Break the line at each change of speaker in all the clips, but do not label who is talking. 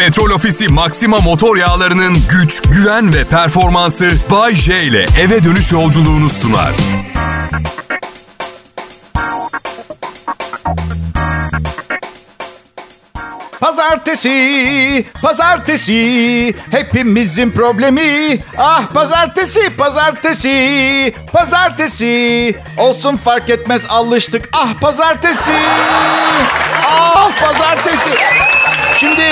Petrol Ofisi Maxima motor yağlarının güç, güven ve performansı Bay J ile eve dönüş yolculuğunu sunar.
Pazartesi, pazartesi, hepimizin problemi. Ah pazartesi, pazartesi, pazartesi. Olsun fark etmez alıştık. Ah pazartesi, ah pazartesi. Şimdi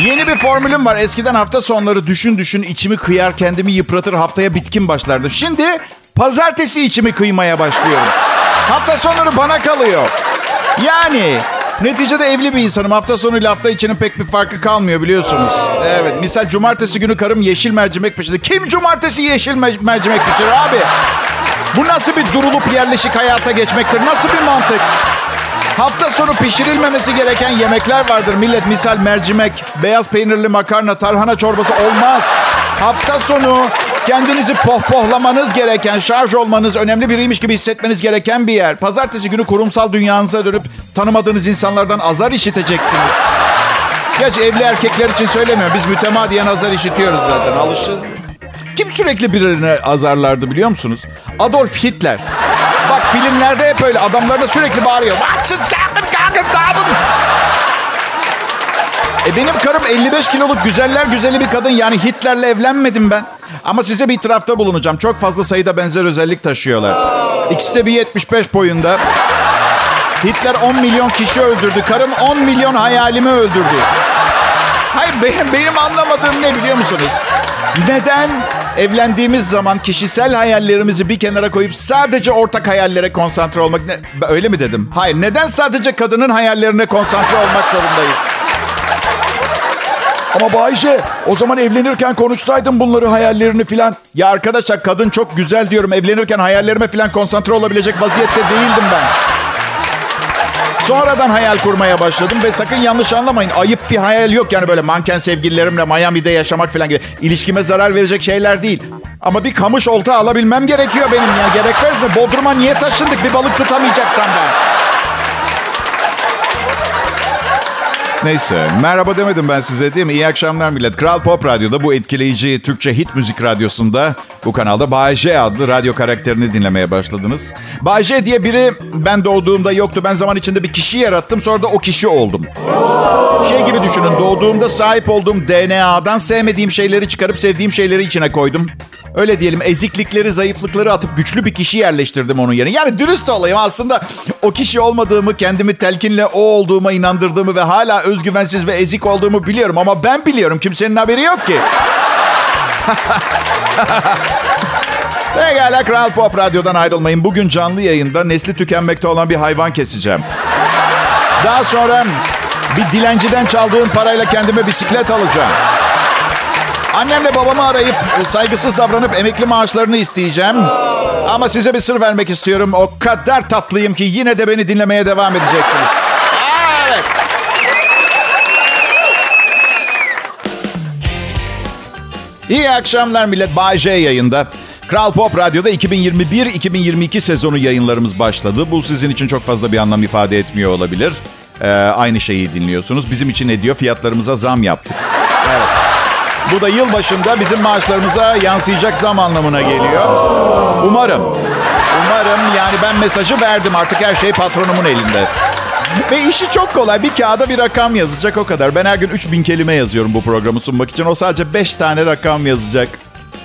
yeni bir formülüm var. Eskiden hafta sonları düşün düşün içimi kıyar, kendimi yıpratır, haftaya bitkin başlardım. Şimdi pazartesi içimi kıymaya başlıyorum. Hafta sonları bana kalıyor. Yani Neticede evli bir insanım. Hafta sonuyla hafta içinin pek bir farkı kalmıyor biliyorsunuz. Evet. Misal cumartesi günü karım yeşil mercimek pişirdi. Kim cumartesi yeşil me- mercimek pişirir abi? Bu nasıl bir durulup yerleşik hayata geçmektir? Nasıl bir mantık? Hafta sonu pişirilmemesi gereken yemekler vardır millet. Misal mercimek, beyaz peynirli makarna, tarhana çorbası olmaz. Hafta sonu kendinizi pohpohlamanız gereken, şarj olmanız, önemli biriymiş gibi hissetmeniz gereken bir yer. Pazartesi günü kurumsal dünyanıza dönüp tanımadığınız insanlardan azar işiteceksiniz. Gerçi evli erkekler için söylemiyorum. Biz mütemadiyen azar işitiyoruz zaten. Alışırız. Kim sürekli birini azarlardı biliyor musunuz? Adolf Hitler. Bak filmlerde hep öyle adamlarına sürekli bağırıyor. Watson sen E benim karım 55 kiloluk güzeller güzeli bir kadın. Yani Hitler'le evlenmedim ben. Ama size bir itirafta bulunacağım. Çok fazla sayıda benzer özellik taşıyorlar. İkisi de bir 75 boyunda. Hitler 10 milyon kişi öldürdü. Karım 10 milyon hayalimi öldürdü. Hayır benim, benim anlamadığım ne biliyor musunuz? Neden evlendiğimiz zaman kişisel hayallerimizi bir kenara koyup sadece ortak hayallere konsantre olmak... Ne, öyle mi dedim? Hayır. Neden sadece kadının hayallerine konsantre olmak zorundayız?
Ama Bayce o zaman evlenirken konuşsaydın bunları hayallerini filan.
Ya arkadaşlar kadın çok güzel diyorum. Evlenirken hayallerime filan konsantre olabilecek vaziyette değildim ben. Sonradan hayal kurmaya başladım ve sakın yanlış anlamayın. Ayıp bir hayal yok yani böyle manken sevgililerimle Miami'de yaşamak falan gibi. İlişkime zarar verecek şeyler değil. Ama bir kamış olta alabilmem gerekiyor benim yani gerekmez mi? Bodrum'a niye taşındık bir balık tutamayacaksam ben? Neyse merhaba demedim ben size değil mi? İyi akşamlar millet. Kral Pop Radyo'da bu etkileyici Türkçe hit müzik radyosunda bu kanalda Bay J adlı radyo karakterini dinlemeye başladınız. Bay J diye biri ben doğduğumda yoktu. Ben zaman içinde bir kişi yarattım sonra da o kişi oldum. Şey gibi düşünün doğduğumda sahip olduğum DNA'dan sevmediğim şeyleri çıkarıp sevdiğim şeyleri içine koydum. Öyle diyelim eziklikleri, zayıflıkları atıp güçlü bir kişi yerleştirdim onun yerine. Yani dürüst olayım aslında o kişi olmadığımı, kendimi telkinle o olduğuma inandırdığımı ve hala özgüvensiz ve ezik olduğumu biliyorum. Ama ben biliyorum kimsenin haberi yok ki. Pekala Kral Pop Radyo'dan ayrılmayın. Bugün canlı yayında nesli tükenmekte olan bir hayvan keseceğim. Daha sonra bir dilenciden çaldığım parayla kendime bisiklet alacağım. Annemle babamı arayıp e, saygısız davranıp emekli maaşlarını isteyeceğim. Ama size bir sır vermek istiyorum. O kadar tatlıyım ki yine de beni dinlemeye devam edeceksiniz. Evet. İyi akşamlar millet. Bay J yayında. Kral Pop Radyo'da 2021-2022 sezonu yayınlarımız başladı. Bu sizin için çok fazla bir anlam ifade etmiyor olabilir. Ee, aynı şeyi dinliyorsunuz. Bizim için ne diyor? Fiyatlarımıza zam yaptık. Evet. Bu da yıl başında bizim maaşlarımıza yansıyacak zam anlamına geliyor. Umarım. Umarım yani ben mesajı verdim artık her şey patronumun elinde. Ve işi çok kolay. Bir kağıda bir rakam yazacak o kadar. Ben her gün 3000 kelime yazıyorum bu programı sunmak için. O sadece 5 tane rakam yazacak.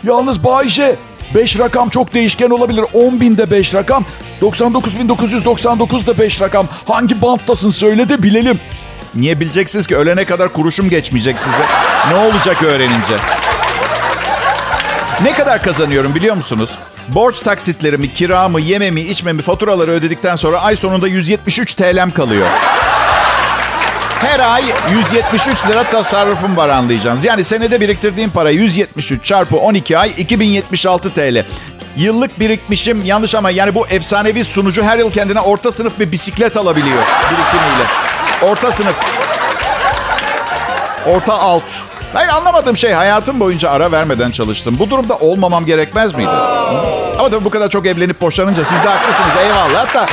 Yalnız Bayce 5 rakam çok değişken olabilir. 10 binde 5 rakam. 99.999 da 5 rakam. Hangi banttasın söyle de bilelim.
Niye bileceksiniz ki ölene kadar kuruşum geçmeyecek size. Ne olacak öğrenince? Ne kadar kazanıyorum biliyor musunuz? Borç taksitlerimi, kiramı, yememi, içmemi, faturaları ödedikten sonra ay sonunda 173 TL'm kalıyor. Her ay 173 lira tasarrufum var anlayacağınız. Yani senede biriktirdiğim para 173 çarpı 12 ay 2076 TL. Yıllık birikmişim yanlış ama yani bu efsanevi sunucu her yıl kendine orta sınıf bir bisiklet alabiliyor birikimiyle. Orta sınıf. Orta alt. Hayır anlamadığım şey hayatım boyunca ara vermeden çalıştım. Bu durumda olmamam gerekmez miydi? Ama tabii bu kadar çok evlenip boşanınca siz de haklısınız eyvallah. Hatta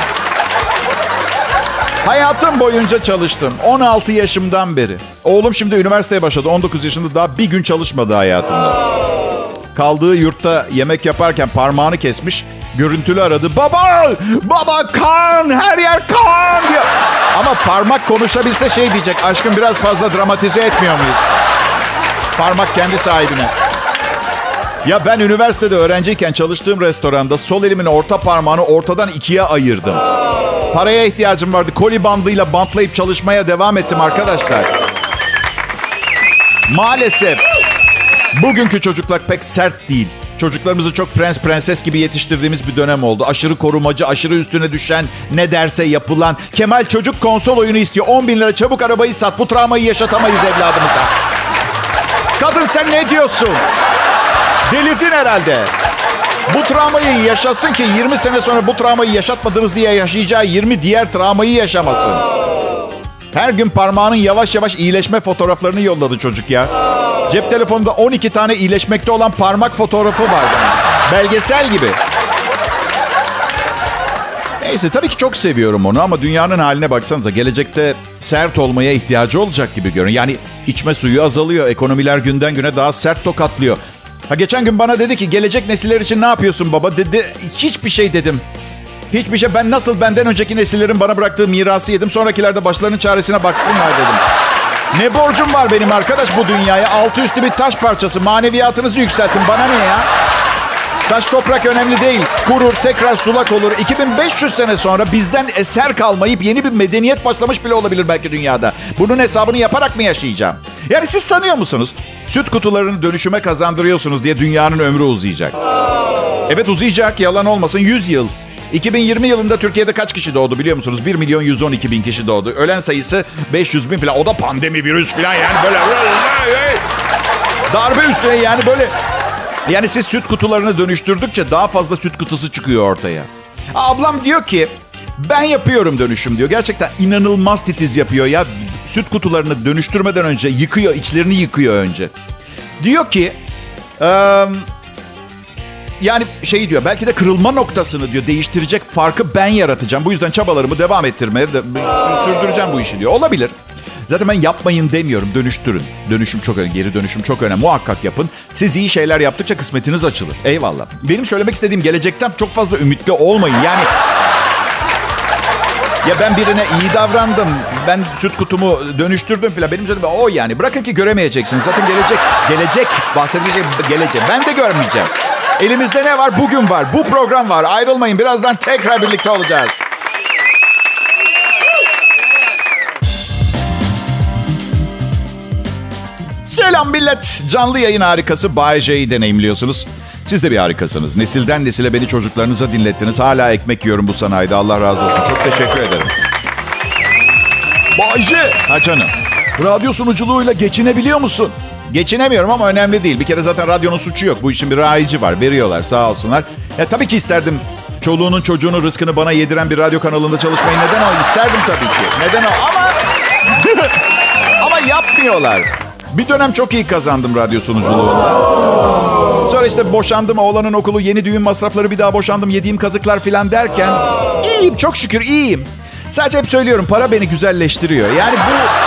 hayatım boyunca çalıştım. 16 yaşımdan beri. Oğlum şimdi üniversiteye başladı. 19 yaşında daha bir gün çalışmadı hayatında. Kaldığı yurtta yemek yaparken parmağını kesmiş. Görüntülü aradı. Baba! Baba kan! Her yer kan! diyor. Ama parmak konuşabilse şey diyecek. Aşkım biraz fazla dramatize etmiyor muyuz? Parmak kendi sahibine. Ya ben üniversitede öğrenciyken çalıştığım restoranda sol elimin orta parmağını ortadan ikiye ayırdım. Paraya ihtiyacım vardı. Koli bandıyla bantlayıp çalışmaya devam ettim arkadaşlar. Maalesef bugünkü çocuklar pek sert değil. Çocuklarımızı çok prens prenses gibi yetiştirdiğimiz bir dönem oldu. Aşırı korumacı, aşırı üstüne düşen, ne derse yapılan. Kemal çocuk konsol oyunu istiyor. 10 bin lira çabuk arabayı sat. Bu travmayı yaşatamayız evladımıza. Kadın sen ne diyorsun? Delirdin herhalde. Bu travmayı yaşasın ki 20 sene sonra bu travmayı yaşatmadınız diye yaşayacağı 20 diğer travmayı yaşamasın. Her gün parmağının yavaş yavaş iyileşme fotoğraflarını yolladı çocuk ya. Cep telefonunda 12 tane iyileşmekte olan parmak fotoğrafı var. Belgesel gibi. Neyse tabii ki çok seviyorum onu ama dünyanın haline baksanıza. Gelecekte sert olmaya ihtiyacı olacak gibi görünüyor. Yani içme suyu azalıyor. Ekonomiler günden güne daha sert tokatlıyor. Ha geçen gün bana dedi ki gelecek nesiller için ne yapıyorsun baba? Dedi hiçbir şey dedim. Hiçbir şey. Ben nasıl benden önceki nesillerin bana bıraktığı mirası yedim. Sonrakiler de başlarının çaresine baksınlar dedim. Ne borcum var benim arkadaş bu dünyaya? Altı üstü bir taş parçası. Maneviyatınızı yükseltin. Bana ne ya? Taş toprak önemli değil. Kurur, tekrar sulak olur. 2500 sene sonra bizden eser kalmayıp yeni bir medeniyet başlamış bile olabilir belki dünyada. Bunun hesabını yaparak mı yaşayacağım? Yani siz sanıyor musunuz? Süt kutularını dönüşüme kazandırıyorsunuz diye dünyanın ömrü uzayacak. Evet uzayacak, yalan olmasın 100 yıl. 2020 yılında Türkiye'de kaç kişi doğdu biliyor musunuz? 1 milyon 112 bin kişi doğdu. Ölen sayısı 500 bin falan. O da pandemi virüs falan yani böyle... Darbe üstüne yani böyle... Yani siz süt kutularını dönüştürdükçe daha fazla süt kutusu çıkıyor ortaya. Ablam diyor ki ben yapıyorum dönüşüm diyor. Gerçekten inanılmaz titiz yapıyor ya. Süt kutularını dönüştürmeden önce yıkıyor, içlerini yıkıyor önce. Diyor ki... Eee yani şey diyor belki de kırılma noktasını diyor değiştirecek farkı ben yaratacağım. Bu yüzden çabalarımı devam ettirmeye de, sürdüreceğim bu işi diyor. Olabilir. Zaten ben yapmayın demiyorum. Dönüştürün. Dönüşüm çok önemli. Geri dönüşüm çok önemli. Muhakkak yapın. Siz iyi şeyler yaptıkça kısmetiniz açılır. Eyvallah. Benim söylemek istediğim gelecekten çok fazla ümitli olmayın. Yani ya ben birine iyi davrandım. Ben süt kutumu dönüştürdüm falan. Benim söylediğim o yani. Bırakın ki göremeyeceksiniz. Zaten gelecek. Gelecek. Bahsedecek gelecek. Ben de görmeyeceğim. Elimizde ne var? Bugün var. Bu program var. Ayrılmayın. Birazdan tekrar birlikte olacağız. Selam millet. Canlı yayın harikası Bay J'yi deneyimliyorsunuz. Siz de bir harikasınız. Nesilden nesile beni çocuklarınıza dinlettiniz. Hala ekmek yiyorum bu sanayide. Allah razı olsun. Çok teşekkür ederim.
Bay J,
Ha canım.
radyo sunuculuğuyla geçinebiliyor musun?
Geçinemiyorum ama önemli değil. Bir kere zaten radyonun suçu yok. Bu işin bir rayici var. Veriyorlar sağ olsunlar. Ya tabii ki isterdim çoluğunun çocuğunun rızkını bana yediren bir radyo kanalında çalışmayı. Neden o? İsterdim tabii ki. Neden o? Ama... ama yapmıyorlar. Bir dönem çok iyi kazandım radyo sunuculuğunda. Sonra işte boşandım, oğlanın okulu, yeni düğün masrafları, bir daha boşandım, yediğim kazıklar filan derken... iyiyim, çok şükür iyiyim. Sadece hep söylüyorum, para beni güzelleştiriyor. Yani bu...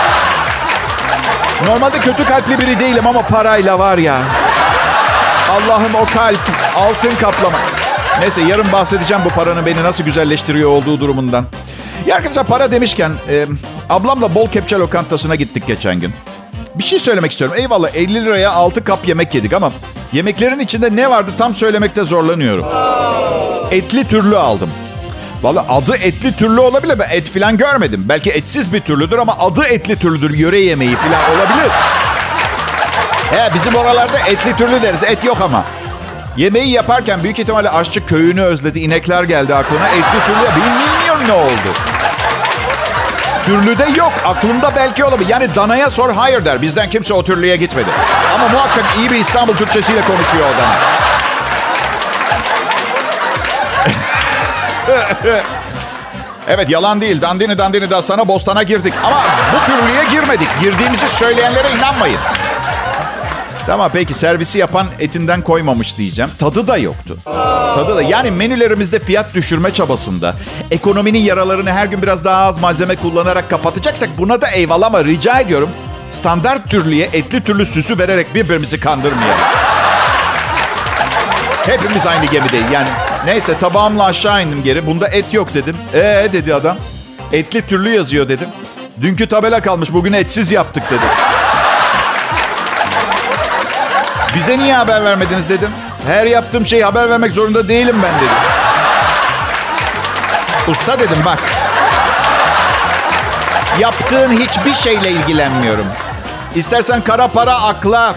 Normalde kötü kalpli biri değilim ama parayla var ya. Allah'ım o kalp, altın kaplama. Neyse yarın bahsedeceğim bu paranın beni nasıl güzelleştiriyor olduğu durumundan. Ya arkadaşlar para demişken e, ablamla bol kepçe lokantasına gittik geçen gün. Bir şey söylemek istiyorum. Eyvallah 50 liraya 6 kap yemek yedik ama yemeklerin içinde ne vardı tam söylemekte zorlanıyorum. Etli türlü aldım. Valla adı etli türlü olabilir. Ben et falan görmedim. Belki etsiz bir türlüdür ama adı etli türlüdür. Yöre yemeği falan olabilir. He, bizim oralarda etli türlü deriz. Et yok ama. Yemeği yaparken büyük ihtimalle aşçı köyünü özledi. İnekler geldi aklına. Etli türlü. Bilmiyorum ne oldu. Türlüde yok. Aklında belki olabilir. Yani danaya sor hayır der. Bizden kimse o türlüye gitmedi. Ama muhakkak iyi bir İstanbul Türkçesiyle konuşuyor o dana. Evet yalan değil. Dandini dandini da sana bostana girdik. Ama bu türlüye girmedik. Girdiğimizi söyleyenlere inanmayın. Tamam peki servisi yapan etinden koymamış diyeceğim. Tadı da yoktu. Tadı da yani menülerimizde fiyat düşürme çabasında ekonominin yaralarını her gün biraz daha az malzeme kullanarak kapatacaksak buna da eyvallah ama rica ediyorum standart türlüye etli türlü süsü vererek birbirimizi kandırmayalım. Hepimiz aynı gemideyiz. Yani neyse tabağımla aşağı indim geri. Bunda et yok dedim. Ee dedi adam. Etli türlü yazıyor dedim. Dünkü tabela kalmış bugün etsiz yaptık dedi. Bize niye haber vermediniz dedim. Her yaptığım şeyi haber vermek zorunda değilim ben dedim. Usta dedim bak. Yaptığın hiçbir şeyle ilgilenmiyorum. İstersen kara para akla.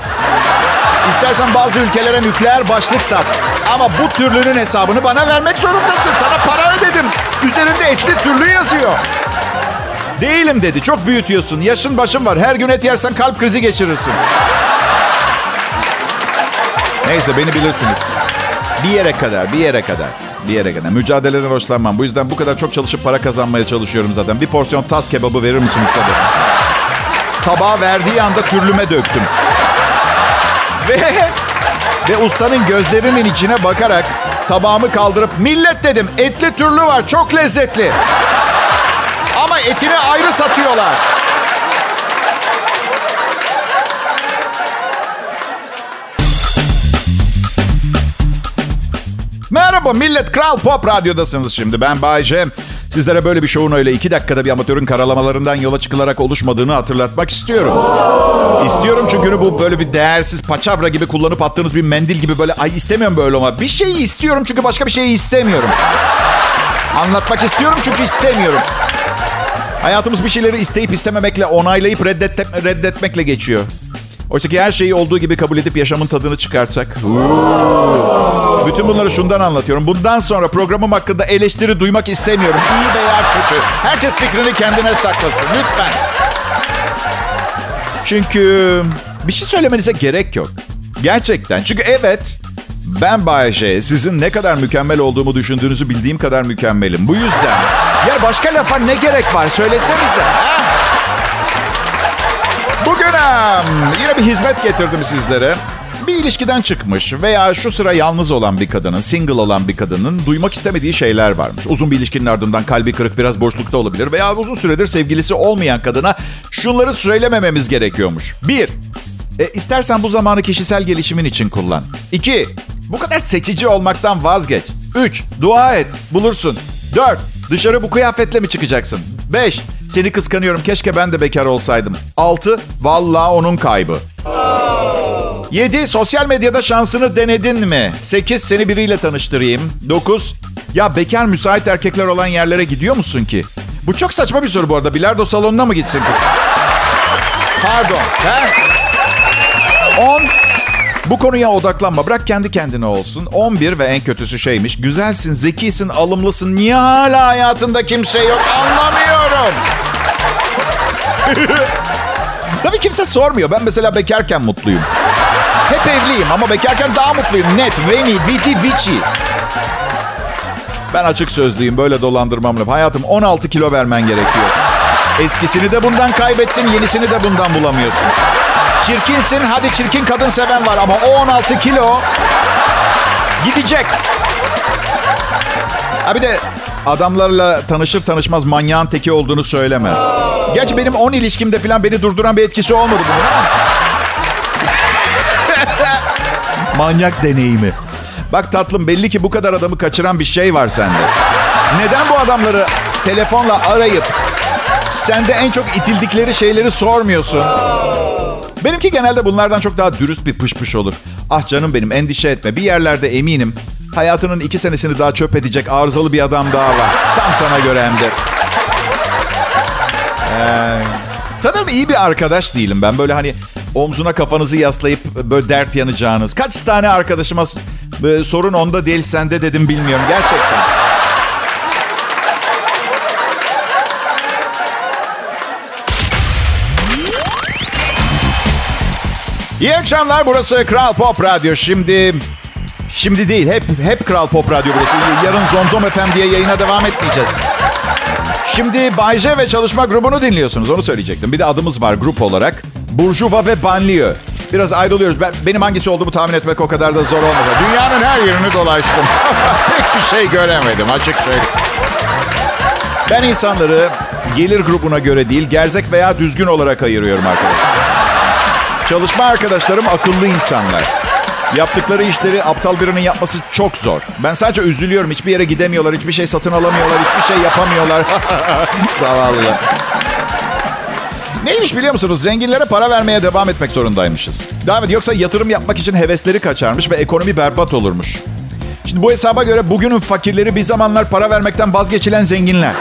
İstersen bazı ülkelere nükleer başlık sat. Ama bu türlünün hesabını bana vermek zorundasın. Sana para ödedim. Üzerinde etli türlü yazıyor. Değilim dedi. Çok büyütüyorsun. Yaşın başın var. Her gün et yersen kalp krizi geçirirsin. Neyse beni bilirsiniz. Bir yere kadar, bir yere kadar. Bir yere kadar. Mücadeleden hoşlanmam. Bu yüzden bu kadar çok çalışıp para kazanmaya çalışıyorum zaten. Bir porsiyon tas kebabı verir misin usta. Tabağı verdiği anda türlüme döktüm. Ve, ve ustanın gözlerinin içine bakarak tabağımı kaldırıp millet dedim etli türlü var çok lezzetli. Ama etini ayrı satıyorlar. Merhaba millet Kral Pop Radyo'dasınız şimdi. Ben Bayce. Sizlere böyle bir şovun öyle iki dakikada bir amatörün karalamalarından yola çıkılarak oluşmadığını hatırlatmak istiyorum. İstiyorum çünkü bu böyle bir değersiz paçavra gibi kullanıp attığınız bir mendil gibi böyle ay istemiyorum böyle ama bir şeyi istiyorum çünkü başka bir şeyi istemiyorum. Anlatmak istiyorum çünkü istemiyorum. Hayatımız bir şeyleri isteyip istememekle, onaylayıp reddet reddetmekle geçiyor. Oysa ki her şeyi olduğu gibi kabul edip yaşamın tadını çıkarsak. Bütün bunları şundan anlatıyorum. Bundan sonra programım hakkında eleştiri duymak istemiyorum. İyi veya kötü. Herkes fikrini kendine saklasın. Lütfen. Çünkü bir şey söylemenize gerek yok. Gerçekten. Çünkü evet ben Bayece sizin ne kadar mükemmel olduğumu düşündüğünüzü bildiğim kadar mükemmelim. Bu yüzden ya başka lafa ne gerek var söylesenize. Ha? Bugün yine bir hizmet getirdim sizlere. Bir ilişkiden çıkmış veya şu sıra yalnız olan bir kadının, single olan bir kadının duymak istemediği şeyler varmış. Uzun bir ilişkinin ardından kalbi kırık biraz boşlukta olabilir veya uzun süredir sevgilisi olmayan kadına şunları söylemememiz gerekiyormuş. Bir, e, istersen bu zamanı kişisel gelişimin için kullan. İki, bu kadar seçici olmaktan vazgeç. Üç, dua et, bulursun. Dört, dışarı bu kıyafetle mi çıkacaksın? Beş, seni kıskanıyorum keşke ben de bekar olsaydım. Altı, vallahi onun kaybı. 7. Sosyal medyada şansını denedin mi? 8. Seni biriyle tanıştırayım. 9. Ya bekar müsait erkekler olan yerlere gidiyor musun ki? Bu çok saçma bir soru bu arada. Bilardo salonuna mı gitsin kız? Pardon. He? 10. Bu konuya odaklanma. Bırak kendi kendine olsun. 11 ve en kötüsü şeymiş. Güzelsin, zekisin, alımlısın. Niye hala hayatında kimse yok anlamıyorum. Tabii kimse sormuyor. Ben mesela bekarken mutluyum. Hep evliyim ama bekarken daha mutluyum. Net, veni, viti, vici. Ben açık sözlüyüm. Böyle dolandırmam lazım. Hayatım 16 kilo vermen gerekiyor. Eskisini de bundan kaybettin, yenisini de bundan bulamıyorsun. Çirkinsin, hadi çirkin kadın seven var ama o 16 kilo gidecek. Ha bir de adamlarla tanışır tanışmaz manyağın teki olduğunu söyleme. Gerçi benim 10 ilişkimde falan beni durduran bir etkisi olmadı bunun Manyak deneyimi. Bak tatlım belli ki bu kadar adamı kaçıran bir şey var sende. Neden bu adamları telefonla arayıp sende en çok itildikleri şeyleri sormuyorsun? Benimki genelde bunlardan çok daha dürüst bir pış pış olur. Ah canım benim endişe etme bir yerlerde eminim hayatının iki senesini daha çöp edecek arızalı bir adam daha var. Tam sana göre hem de. Ee, tanırım iyi bir arkadaş değilim ben. Böyle hani omzuna kafanızı yaslayıp böyle dert yanacağınız. Kaç tane arkadaşıma e, sorun onda değil sende dedim bilmiyorum gerçekten. İyi akşamlar burası Kral Pop Radyo. Şimdi şimdi değil hep hep Kral Pop Radyo burası. Yarın Zomzom FM diye yayına devam etmeyeceğiz. Şimdi Bayce ve çalışma grubunu dinliyorsunuz. Onu söyleyecektim. Bir de adımız var grup olarak. Burjuva ve Banliyö. Biraz ayrılıyoruz. Ben, benim hangisi olduğumu tahmin etmek o kadar da zor olmadı. Dünyanın her yerini dolaştım. Pek bir şey göremedim açık söyleyeyim. Ben insanları gelir grubuna göre değil, gerzek veya düzgün olarak ayırıyorum arkadaşlar. Çalışma arkadaşlarım akıllı insanlar. Yaptıkları işleri aptal birinin yapması çok zor. Ben sadece üzülüyorum. Hiçbir yere gidemiyorlar, hiçbir şey satın alamıyorlar, hiçbir şey yapamıyorlar. Zavallılar. Neymiş biliyor musunuz? Zenginlere para vermeye devam etmek zorundaymışız. Davet yoksa yatırım yapmak için hevesleri kaçarmış ve ekonomi berbat olurmuş. Şimdi bu hesaba göre bugünün fakirleri bir zamanlar para vermekten vazgeçilen zenginler.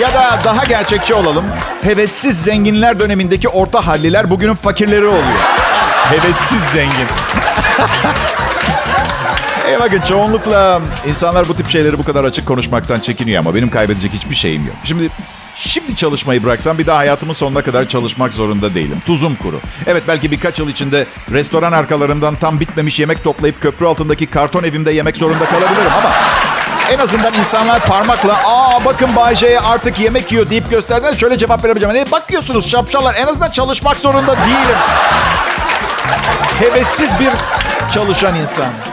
Ya da daha gerçekçi olalım. Hevessiz zenginler dönemindeki orta halliler bugünün fakirleri oluyor. Hevessiz zengin. e bakın çoğunlukla insanlar bu tip şeyleri bu kadar açık konuşmaktan çekiniyor ama benim kaybedecek hiçbir şeyim yok. Şimdi Şimdi çalışmayı bıraksam bir daha hayatımın sonuna kadar çalışmak zorunda değilim. Tuzum kuru. Evet belki birkaç yıl içinde restoran arkalarından tam bitmemiş yemek toplayıp köprü altındaki karton evimde yemek zorunda kalabilirim ama en azından insanlar parmakla aa bakın Bay J'ye artık yemek yiyor deyip gösterdiğinde şöyle cevap verebileceğim. Ne bakıyorsunuz şapşallar en azından çalışmak zorunda değilim. Hevessiz bir çalışan insan.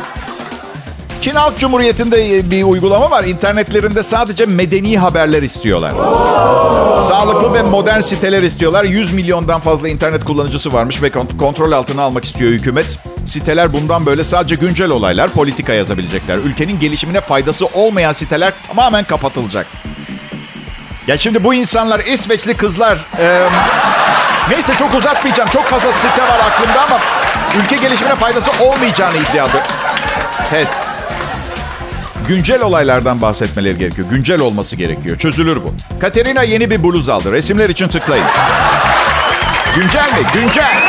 Çin Halk Cumhuriyeti'nde bir uygulama var. İnternetlerinde sadece medeni haberler istiyorlar. Sağlıklı ve modern siteler istiyorlar. 100 milyondan fazla internet kullanıcısı varmış ve kontrol altına almak istiyor hükümet. Siteler bundan böyle sadece güncel olaylar, politika yazabilecekler. Ülkenin gelişimine faydası olmayan siteler tamamen kapatılacak. Ya şimdi bu insanlar İsveçli kızlar... E, neyse çok uzatmayacağım. Çok fazla site var aklımda ama ülke gelişimine faydası olmayacağını iddia ediyor. Pes. Güncel olaylardan bahsetmeleri gerekiyor. Güncel olması gerekiyor. Çözülür bu. Katerina yeni bir bluz aldı. Resimler için tıklayın. Güncel mi? Güncel.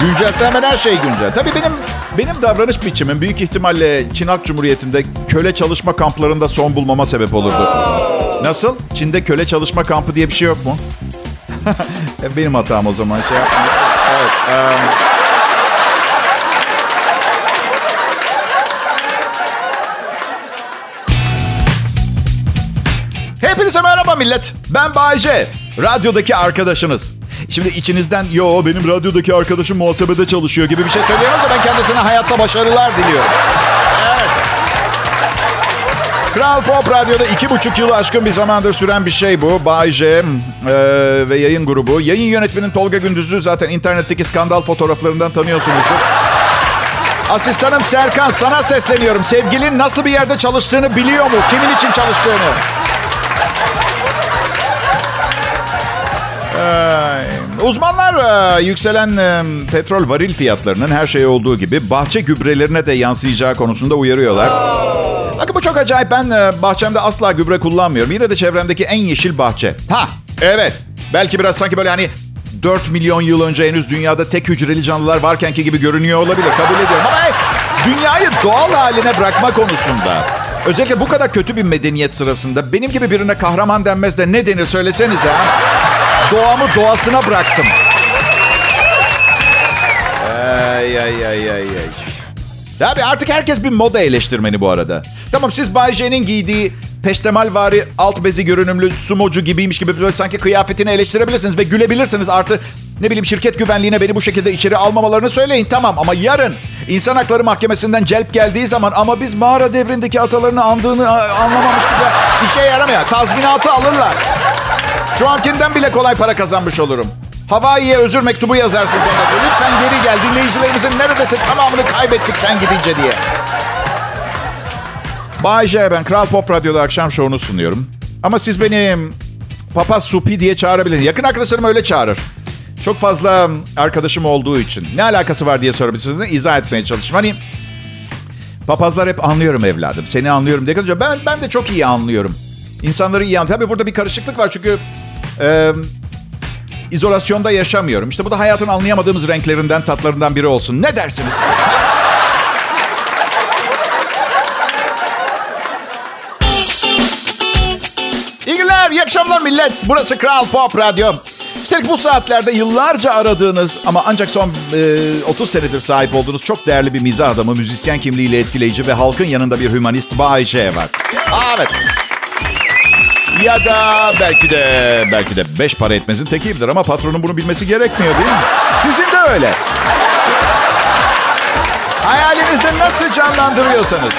Güncel hemen her şey güncel. Tabii benim benim davranış biçimim büyük ihtimalle Çin Halk Cumhuriyeti'nde köle çalışma kamplarında son bulmama sebep olurdu. Nasıl? Çin'de köle çalışma kampı diye bir şey yok mu? benim hatam o zaman şey yapmayayım. Evet. Um... merhaba millet. Ben Bayce. Radyodaki arkadaşınız. Şimdi içinizden yo benim radyodaki arkadaşım muhasebede çalışıyor gibi bir şey söylüyorsanız ben kendisine hayatta başarılar diliyorum. Kral Pop Radyo'da iki buçuk yılı aşkın bir zamandır süren bir şey bu. Bay J e, ve yayın grubu. Yayın yönetmenin Tolga Gündüz'ü zaten internetteki skandal fotoğraflarından tanıyorsunuzdur. Asistanım Serkan sana sesleniyorum. Sevgilin nasıl bir yerde çalıştığını biliyor mu? Kimin için çalıştığını? Uzmanlar e, yükselen e, petrol varil fiyatlarının her şey olduğu gibi bahçe gübrelerine de yansıyacağı konusunda uyarıyorlar. Bakın bu çok acayip. Ben e, bahçemde asla gübre kullanmıyorum. Yine de çevremdeki en yeşil bahçe. Ha evet. Belki biraz sanki böyle hani 4 milyon yıl önce henüz dünyada tek hücreli canlılar varkenki gibi görünüyor olabilir. Kabul ediyorum ama dünyayı doğal haline bırakma konusunda özellikle bu kadar kötü bir medeniyet sırasında benim gibi birine kahraman denmez de ne denir söylesenize ha. Doğamı doğasına bıraktım. Ay ay ay ay ay. Tabii artık herkes bir moda eleştirmeni bu arada. Tamam siz Bay J'nin giydiği peştemal vari alt bezi görünümlü sumocu gibiymiş gibi böyle sanki kıyafetini eleştirebilirsiniz ve gülebilirsiniz. Artı ne bileyim şirket güvenliğine beni bu şekilde içeri almamalarını söyleyin tamam ama yarın insan hakları mahkemesinden celp geldiği zaman ama biz mağara devrindeki atalarını andığını anlamamıştık ya işe yaramıyor. Tazminatı alırlar. Şu ankinden bile kolay para kazanmış olurum. Hawaii'ye özür mektubu yazarsın sonra. Lütfen geri gel. Dinleyicilerimizin neredeyse tamamını kaybettik sen gidince diye. Bay J, ben Kral Pop Radyo'da akşam şovunu sunuyorum. Ama siz benim Papa Supi diye çağırabilirsiniz. Yakın arkadaşlarım öyle çağırır. Çok fazla arkadaşım olduğu için. Ne alakası var diye sorabilirsiniz. İzah etmeye çalışayım. Hani papazlar hep anlıyorum evladım. Seni anlıyorum diye. Ben, ben de çok iyi anlıyorum. İnsanları iyi anlıyorum. Tabii burada bir karışıklık var çünkü e, izolasyonda yaşamıyorum. İşte bu da hayatın anlayamadığımız renklerinden, tatlarından biri olsun. Ne dersiniz? İyi günler, iyi akşamlar millet. Burası Kral Pop Radyo. Üstelik bu saatlerde yıllarca aradığınız ama ancak son e, 30 senedir sahip olduğunuz çok değerli bir mizah adamı, müzisyen kimliğiyle etkileyici ve halkın yanında bir hümanist Bay J var. Evet. Ya da belki de belki de beş para etmezin tekidir ama patronun bunu bilmesi gerekmiyor değil mi? Sizin de öyle. Hayalinizde nasıl canlandırıyorsanız.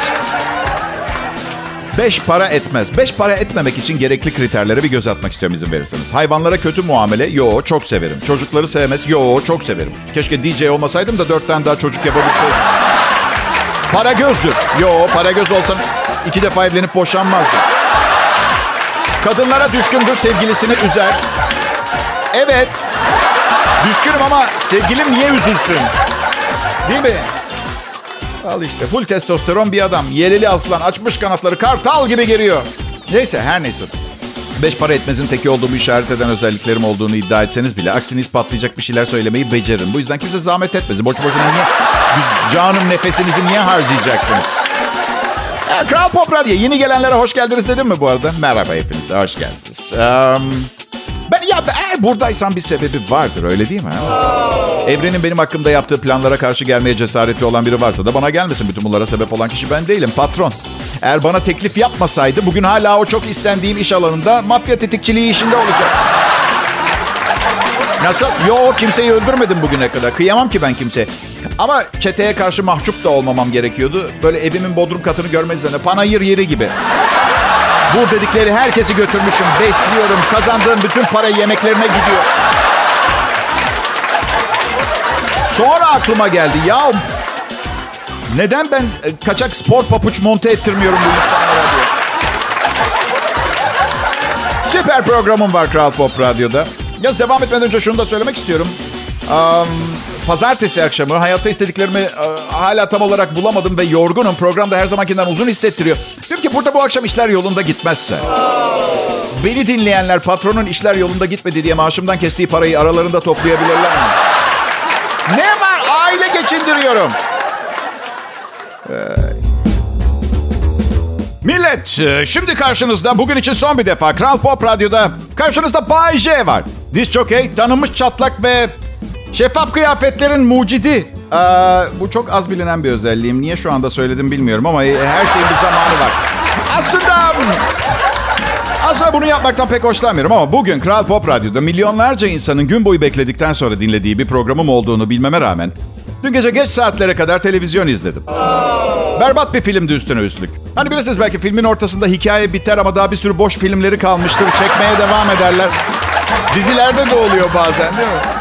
Beş para etmez. Beş para etmemek için gerekli kriterlere bir göz atmak istiyorum izin verirseniz. Hayvanlara kötü muamele? Yo çok severim. Çocukları sevmez? Yo çok severim. Keşke DJ olmasaydım da dört tane daha çocuk yapabilseydim. Para gözdür. Yo para göz olsam iki defa evlenip boşanmazdım. Kadınlara düşkündür, sevgilisini üzer. Evet. Düşkünüm ama sevgilim niye üzülsün? Değil mi? Al işte full testosteron bir adam. Yeleli aslan açmış kanatları kartal gibi geliyor. Neyse her neyse. Beş para etmezin teki olduğumu işaret eden özelliklerim olduğunu iddia etseniz bile aksini ispatlayacak bir şeyler söylemeyi beceririm. Bu yüzden kimse zahmet etmesin. Boş boşuna niye canım nefesinizi niye harcayacaksınız? Kral Pop Radyo. Yeni gelenlere hoş geldiniz dedim mi bu arada? Merhaba hepinize hoş geldiniz. Um, ben ya eğer buradaysan bir sebebi vardır öyle değil mi? Evrenin benim hakkımda yaptığı planlara karşı gelmeye cesaretli olan biri varsa da bana gelmesin. Bütün bunlara sebep olan kişi ben değilim. Patron. Eğer bana teklif yapmasaydı bugün hala o çok istendiğim iş alanında mafya tetikçiliği işinde olacak. Nasıl? Yo kimseyi öldürmedim bugüne kadar. Kıyamam ki ben kimseye. Ama çeteye karşı mahcup da olmamam gerekiyordu. Böyle evimin bodrum katını görmezden panayır yeri gibi. Bu dedikleri herkesi götürmüşüm. Besliyorum. Kazandığım bütün para yemeklerine gidiyor. Sonra aklıma geldi. Ya neden ben e, kaçak spor papuç monte ettirmiyorum bu insanlara diye. Süper programım var Kral Pop Radyo'da. Yaz devam etmeden önce şunu da söylemek istiyorum. Um, pazartesi akşamı hayatta istediklerimi uh, hala tam olarak bulamadım ve yorgunum. Programda her zamankinden uzun hissettiriyor. Diyorum ki burada bu akşam işler yolunda gitmezse. Beni dinleyenler patronun işler yolunda gitmedi diye maaşımdan kestiği parayı aralarında toplayabilirler mi? Ne var? Aile geçindiriyorum. Ee, Millet, e, şimdi karşınızda bugün için son bir defa Kral Pop Radyo'da karşınızda Bay J var. Diz jockey, tanınmış çatlak ve şeffaf kıyafetlerin mucidi. Ee, bu çok az bilinen bir özelliğim. Niye şu anda söyledim bilmiyorum ama e, her şeyin bir zamanı var. Aslında aslında bunu yapmaktan pek hoşlanmıyorum ama bugün Kral Pop Radyo'da milyonlarca insanın gün boyu bekledikten sonra dinlediği bir programım olduğunu bilmeme rağmen dün gece geç saatlere kadar televizyon izledim. Berbat bir filmdi üstüne üstlük. Hani bilirsiniz belki filmin ortasında hikaye biter ama daha bir sürü boş filmleri kalmıştır. Çekmeye devam ederler. Dizilerde de oluyor bazen değil mi?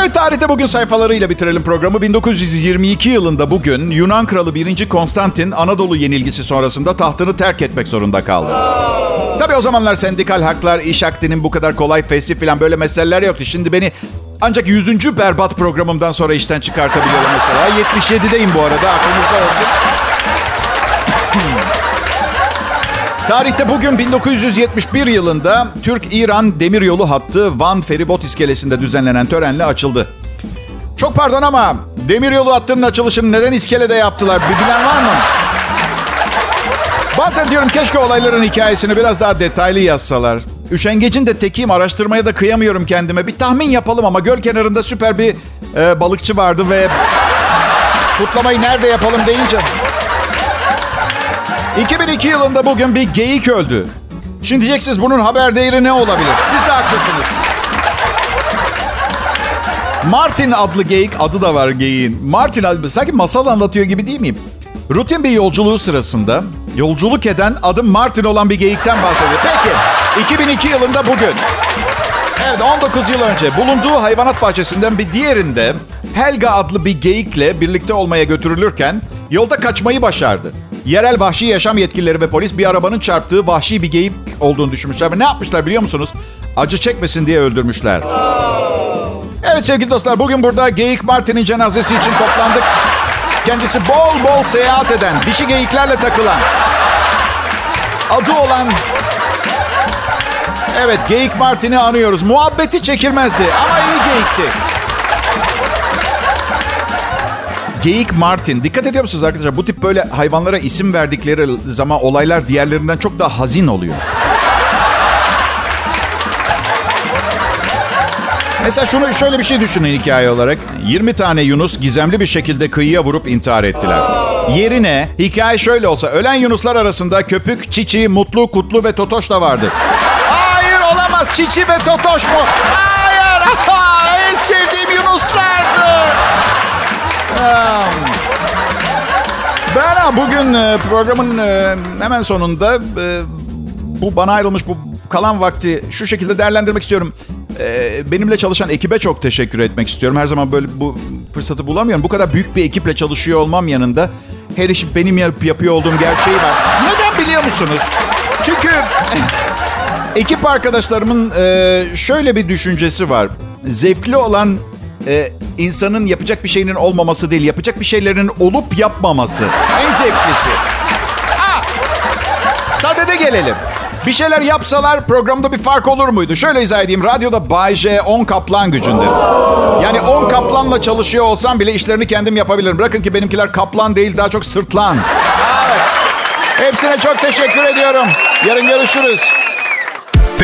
Evet tarihte bugün sayfalarıyla bitirelim programı. 1922 yılında bugün Yunan kralı 1. Konstantin Anadolu yenilgisi sonrasında tahtını terk etmek zorunda kaldı. Tabii o zamanlar sendikal haklar, iş akdinin bu kadar kolay fesih falan böyle meseleler yoktu. Şimdi beni ancak 100. berbat programımdan sonra işten çıkartabiliyorum mesela. 77'deyim bu arada aklınızda olsun. Tarihte bugün 1971 yılında Türk-İran demiryolu hattı Van Feribot iskelesinde düzenlenen törenle açıldı. Çok pardon ama demiryolu hattının açılışını neden iskelede yaptılar? Bir bilen var mı? Bazen diyorum keşke olayların hikayesini biraz daha detaylı yazsalar. Üşengecin de tekiyim araştırmaya da kıyamıyorum kendime. Bir tahmin yapalım ama göl kenarında süper bir e, balıkçı vardı ve kutlamayı nerede yapalım deyince 2002 yılında bugün bir geyik öldü. Şimdi diyeceksiniz bunun haber değeri ne olabilir? Siz de haklısınız. Martin adlı geyik, adı da var geyiğin. Martin adlı, sanki masal anlatıyor gibi değil miyim? Rutin bir yolculuğu sırasında yolculuk eden adım Martin olan bir geyikten bahsediyor. Peki, 2002 yılında bugün. Evet, 19 yıl önce bulunduğu hayvanat bahçesinden bir diğerinde Helga adlı bir geyikle birlikte olmaya götürülürken yolda kaçmayı başardı. Yerel vahşi yaşam yetkilileri ve polis bir arabanın çarptığı vahşi bir geyik olduğunu düşünmüşler. Ve ne yapmışlar biliyor musunuz? Acı çekmesin diye öldürmüşler. Evet sevgili dostlar bugün burada Geyik Martin'in cenazesi için toplandık. Kendisi bol bol seyahat eden, dişi geyiklerle takılan, adı olan... Evet Geyik Martin'i anıyoruz. Muhabbeti çekirmezdi ama iyi geyikti. Geyik Martin. Dikkat ediyor musunuz arkadaşlar? Bu tip böyle hayvanlara isim verdikleri zaman olaylar diğerlerinden çok daha hazin oluyor. Mesela şunu şöyle bir şey düşünün hikaye olarak. 20 tane Yunus gizemli bir şekilde kıyıya vurup intihar ettiler. Yerine hikaye şöyle olsa ölen Yunuslar arasında köpük, çiçi, mutlu, kutlu ve totoş da vardı. Hayır olamaz çiçi ve totoş mu? Hayır en sevdiğim Yunuslardı. Ben bugün e, programın e, hemen sonunda e, bu bana ayrılmış bu kalan vakti şu şekilde değerlendirmek istiyorum. Benimle çalışan ekibe çok teşekkür etmek istiyorum. Her zaman böyle bu fırsatı bulamıyorum. Bu kadar büyük bir ekiple çalışıyor olmam yanında her işi benim yapıyor olduğum gerçeği var. Neden biliyor musunuz? Çünkü ekip arkadaşlarımın şöyle bir düşüncesi var. Zevkli olan insanın yapacak bir şeyinin olmaması değil, yapacak bir şeylerin olup yapmaması. En zevklisi. Ha! Sadede gelelim. Bir şeyler yapsalar programda bir fark olur muydu? Şöyle izah edeyim. Radyoda Bay J 10 kaplan gücünde. Yani 10 kaplanla çalışıyor olsam bile işlerini kendim yapabilirim. Bırakın ki benimkiler kaplan değil daha çok sırtlan. Evet. Hepsine çok teşekkür ediyorum. Yarın görüşürüz.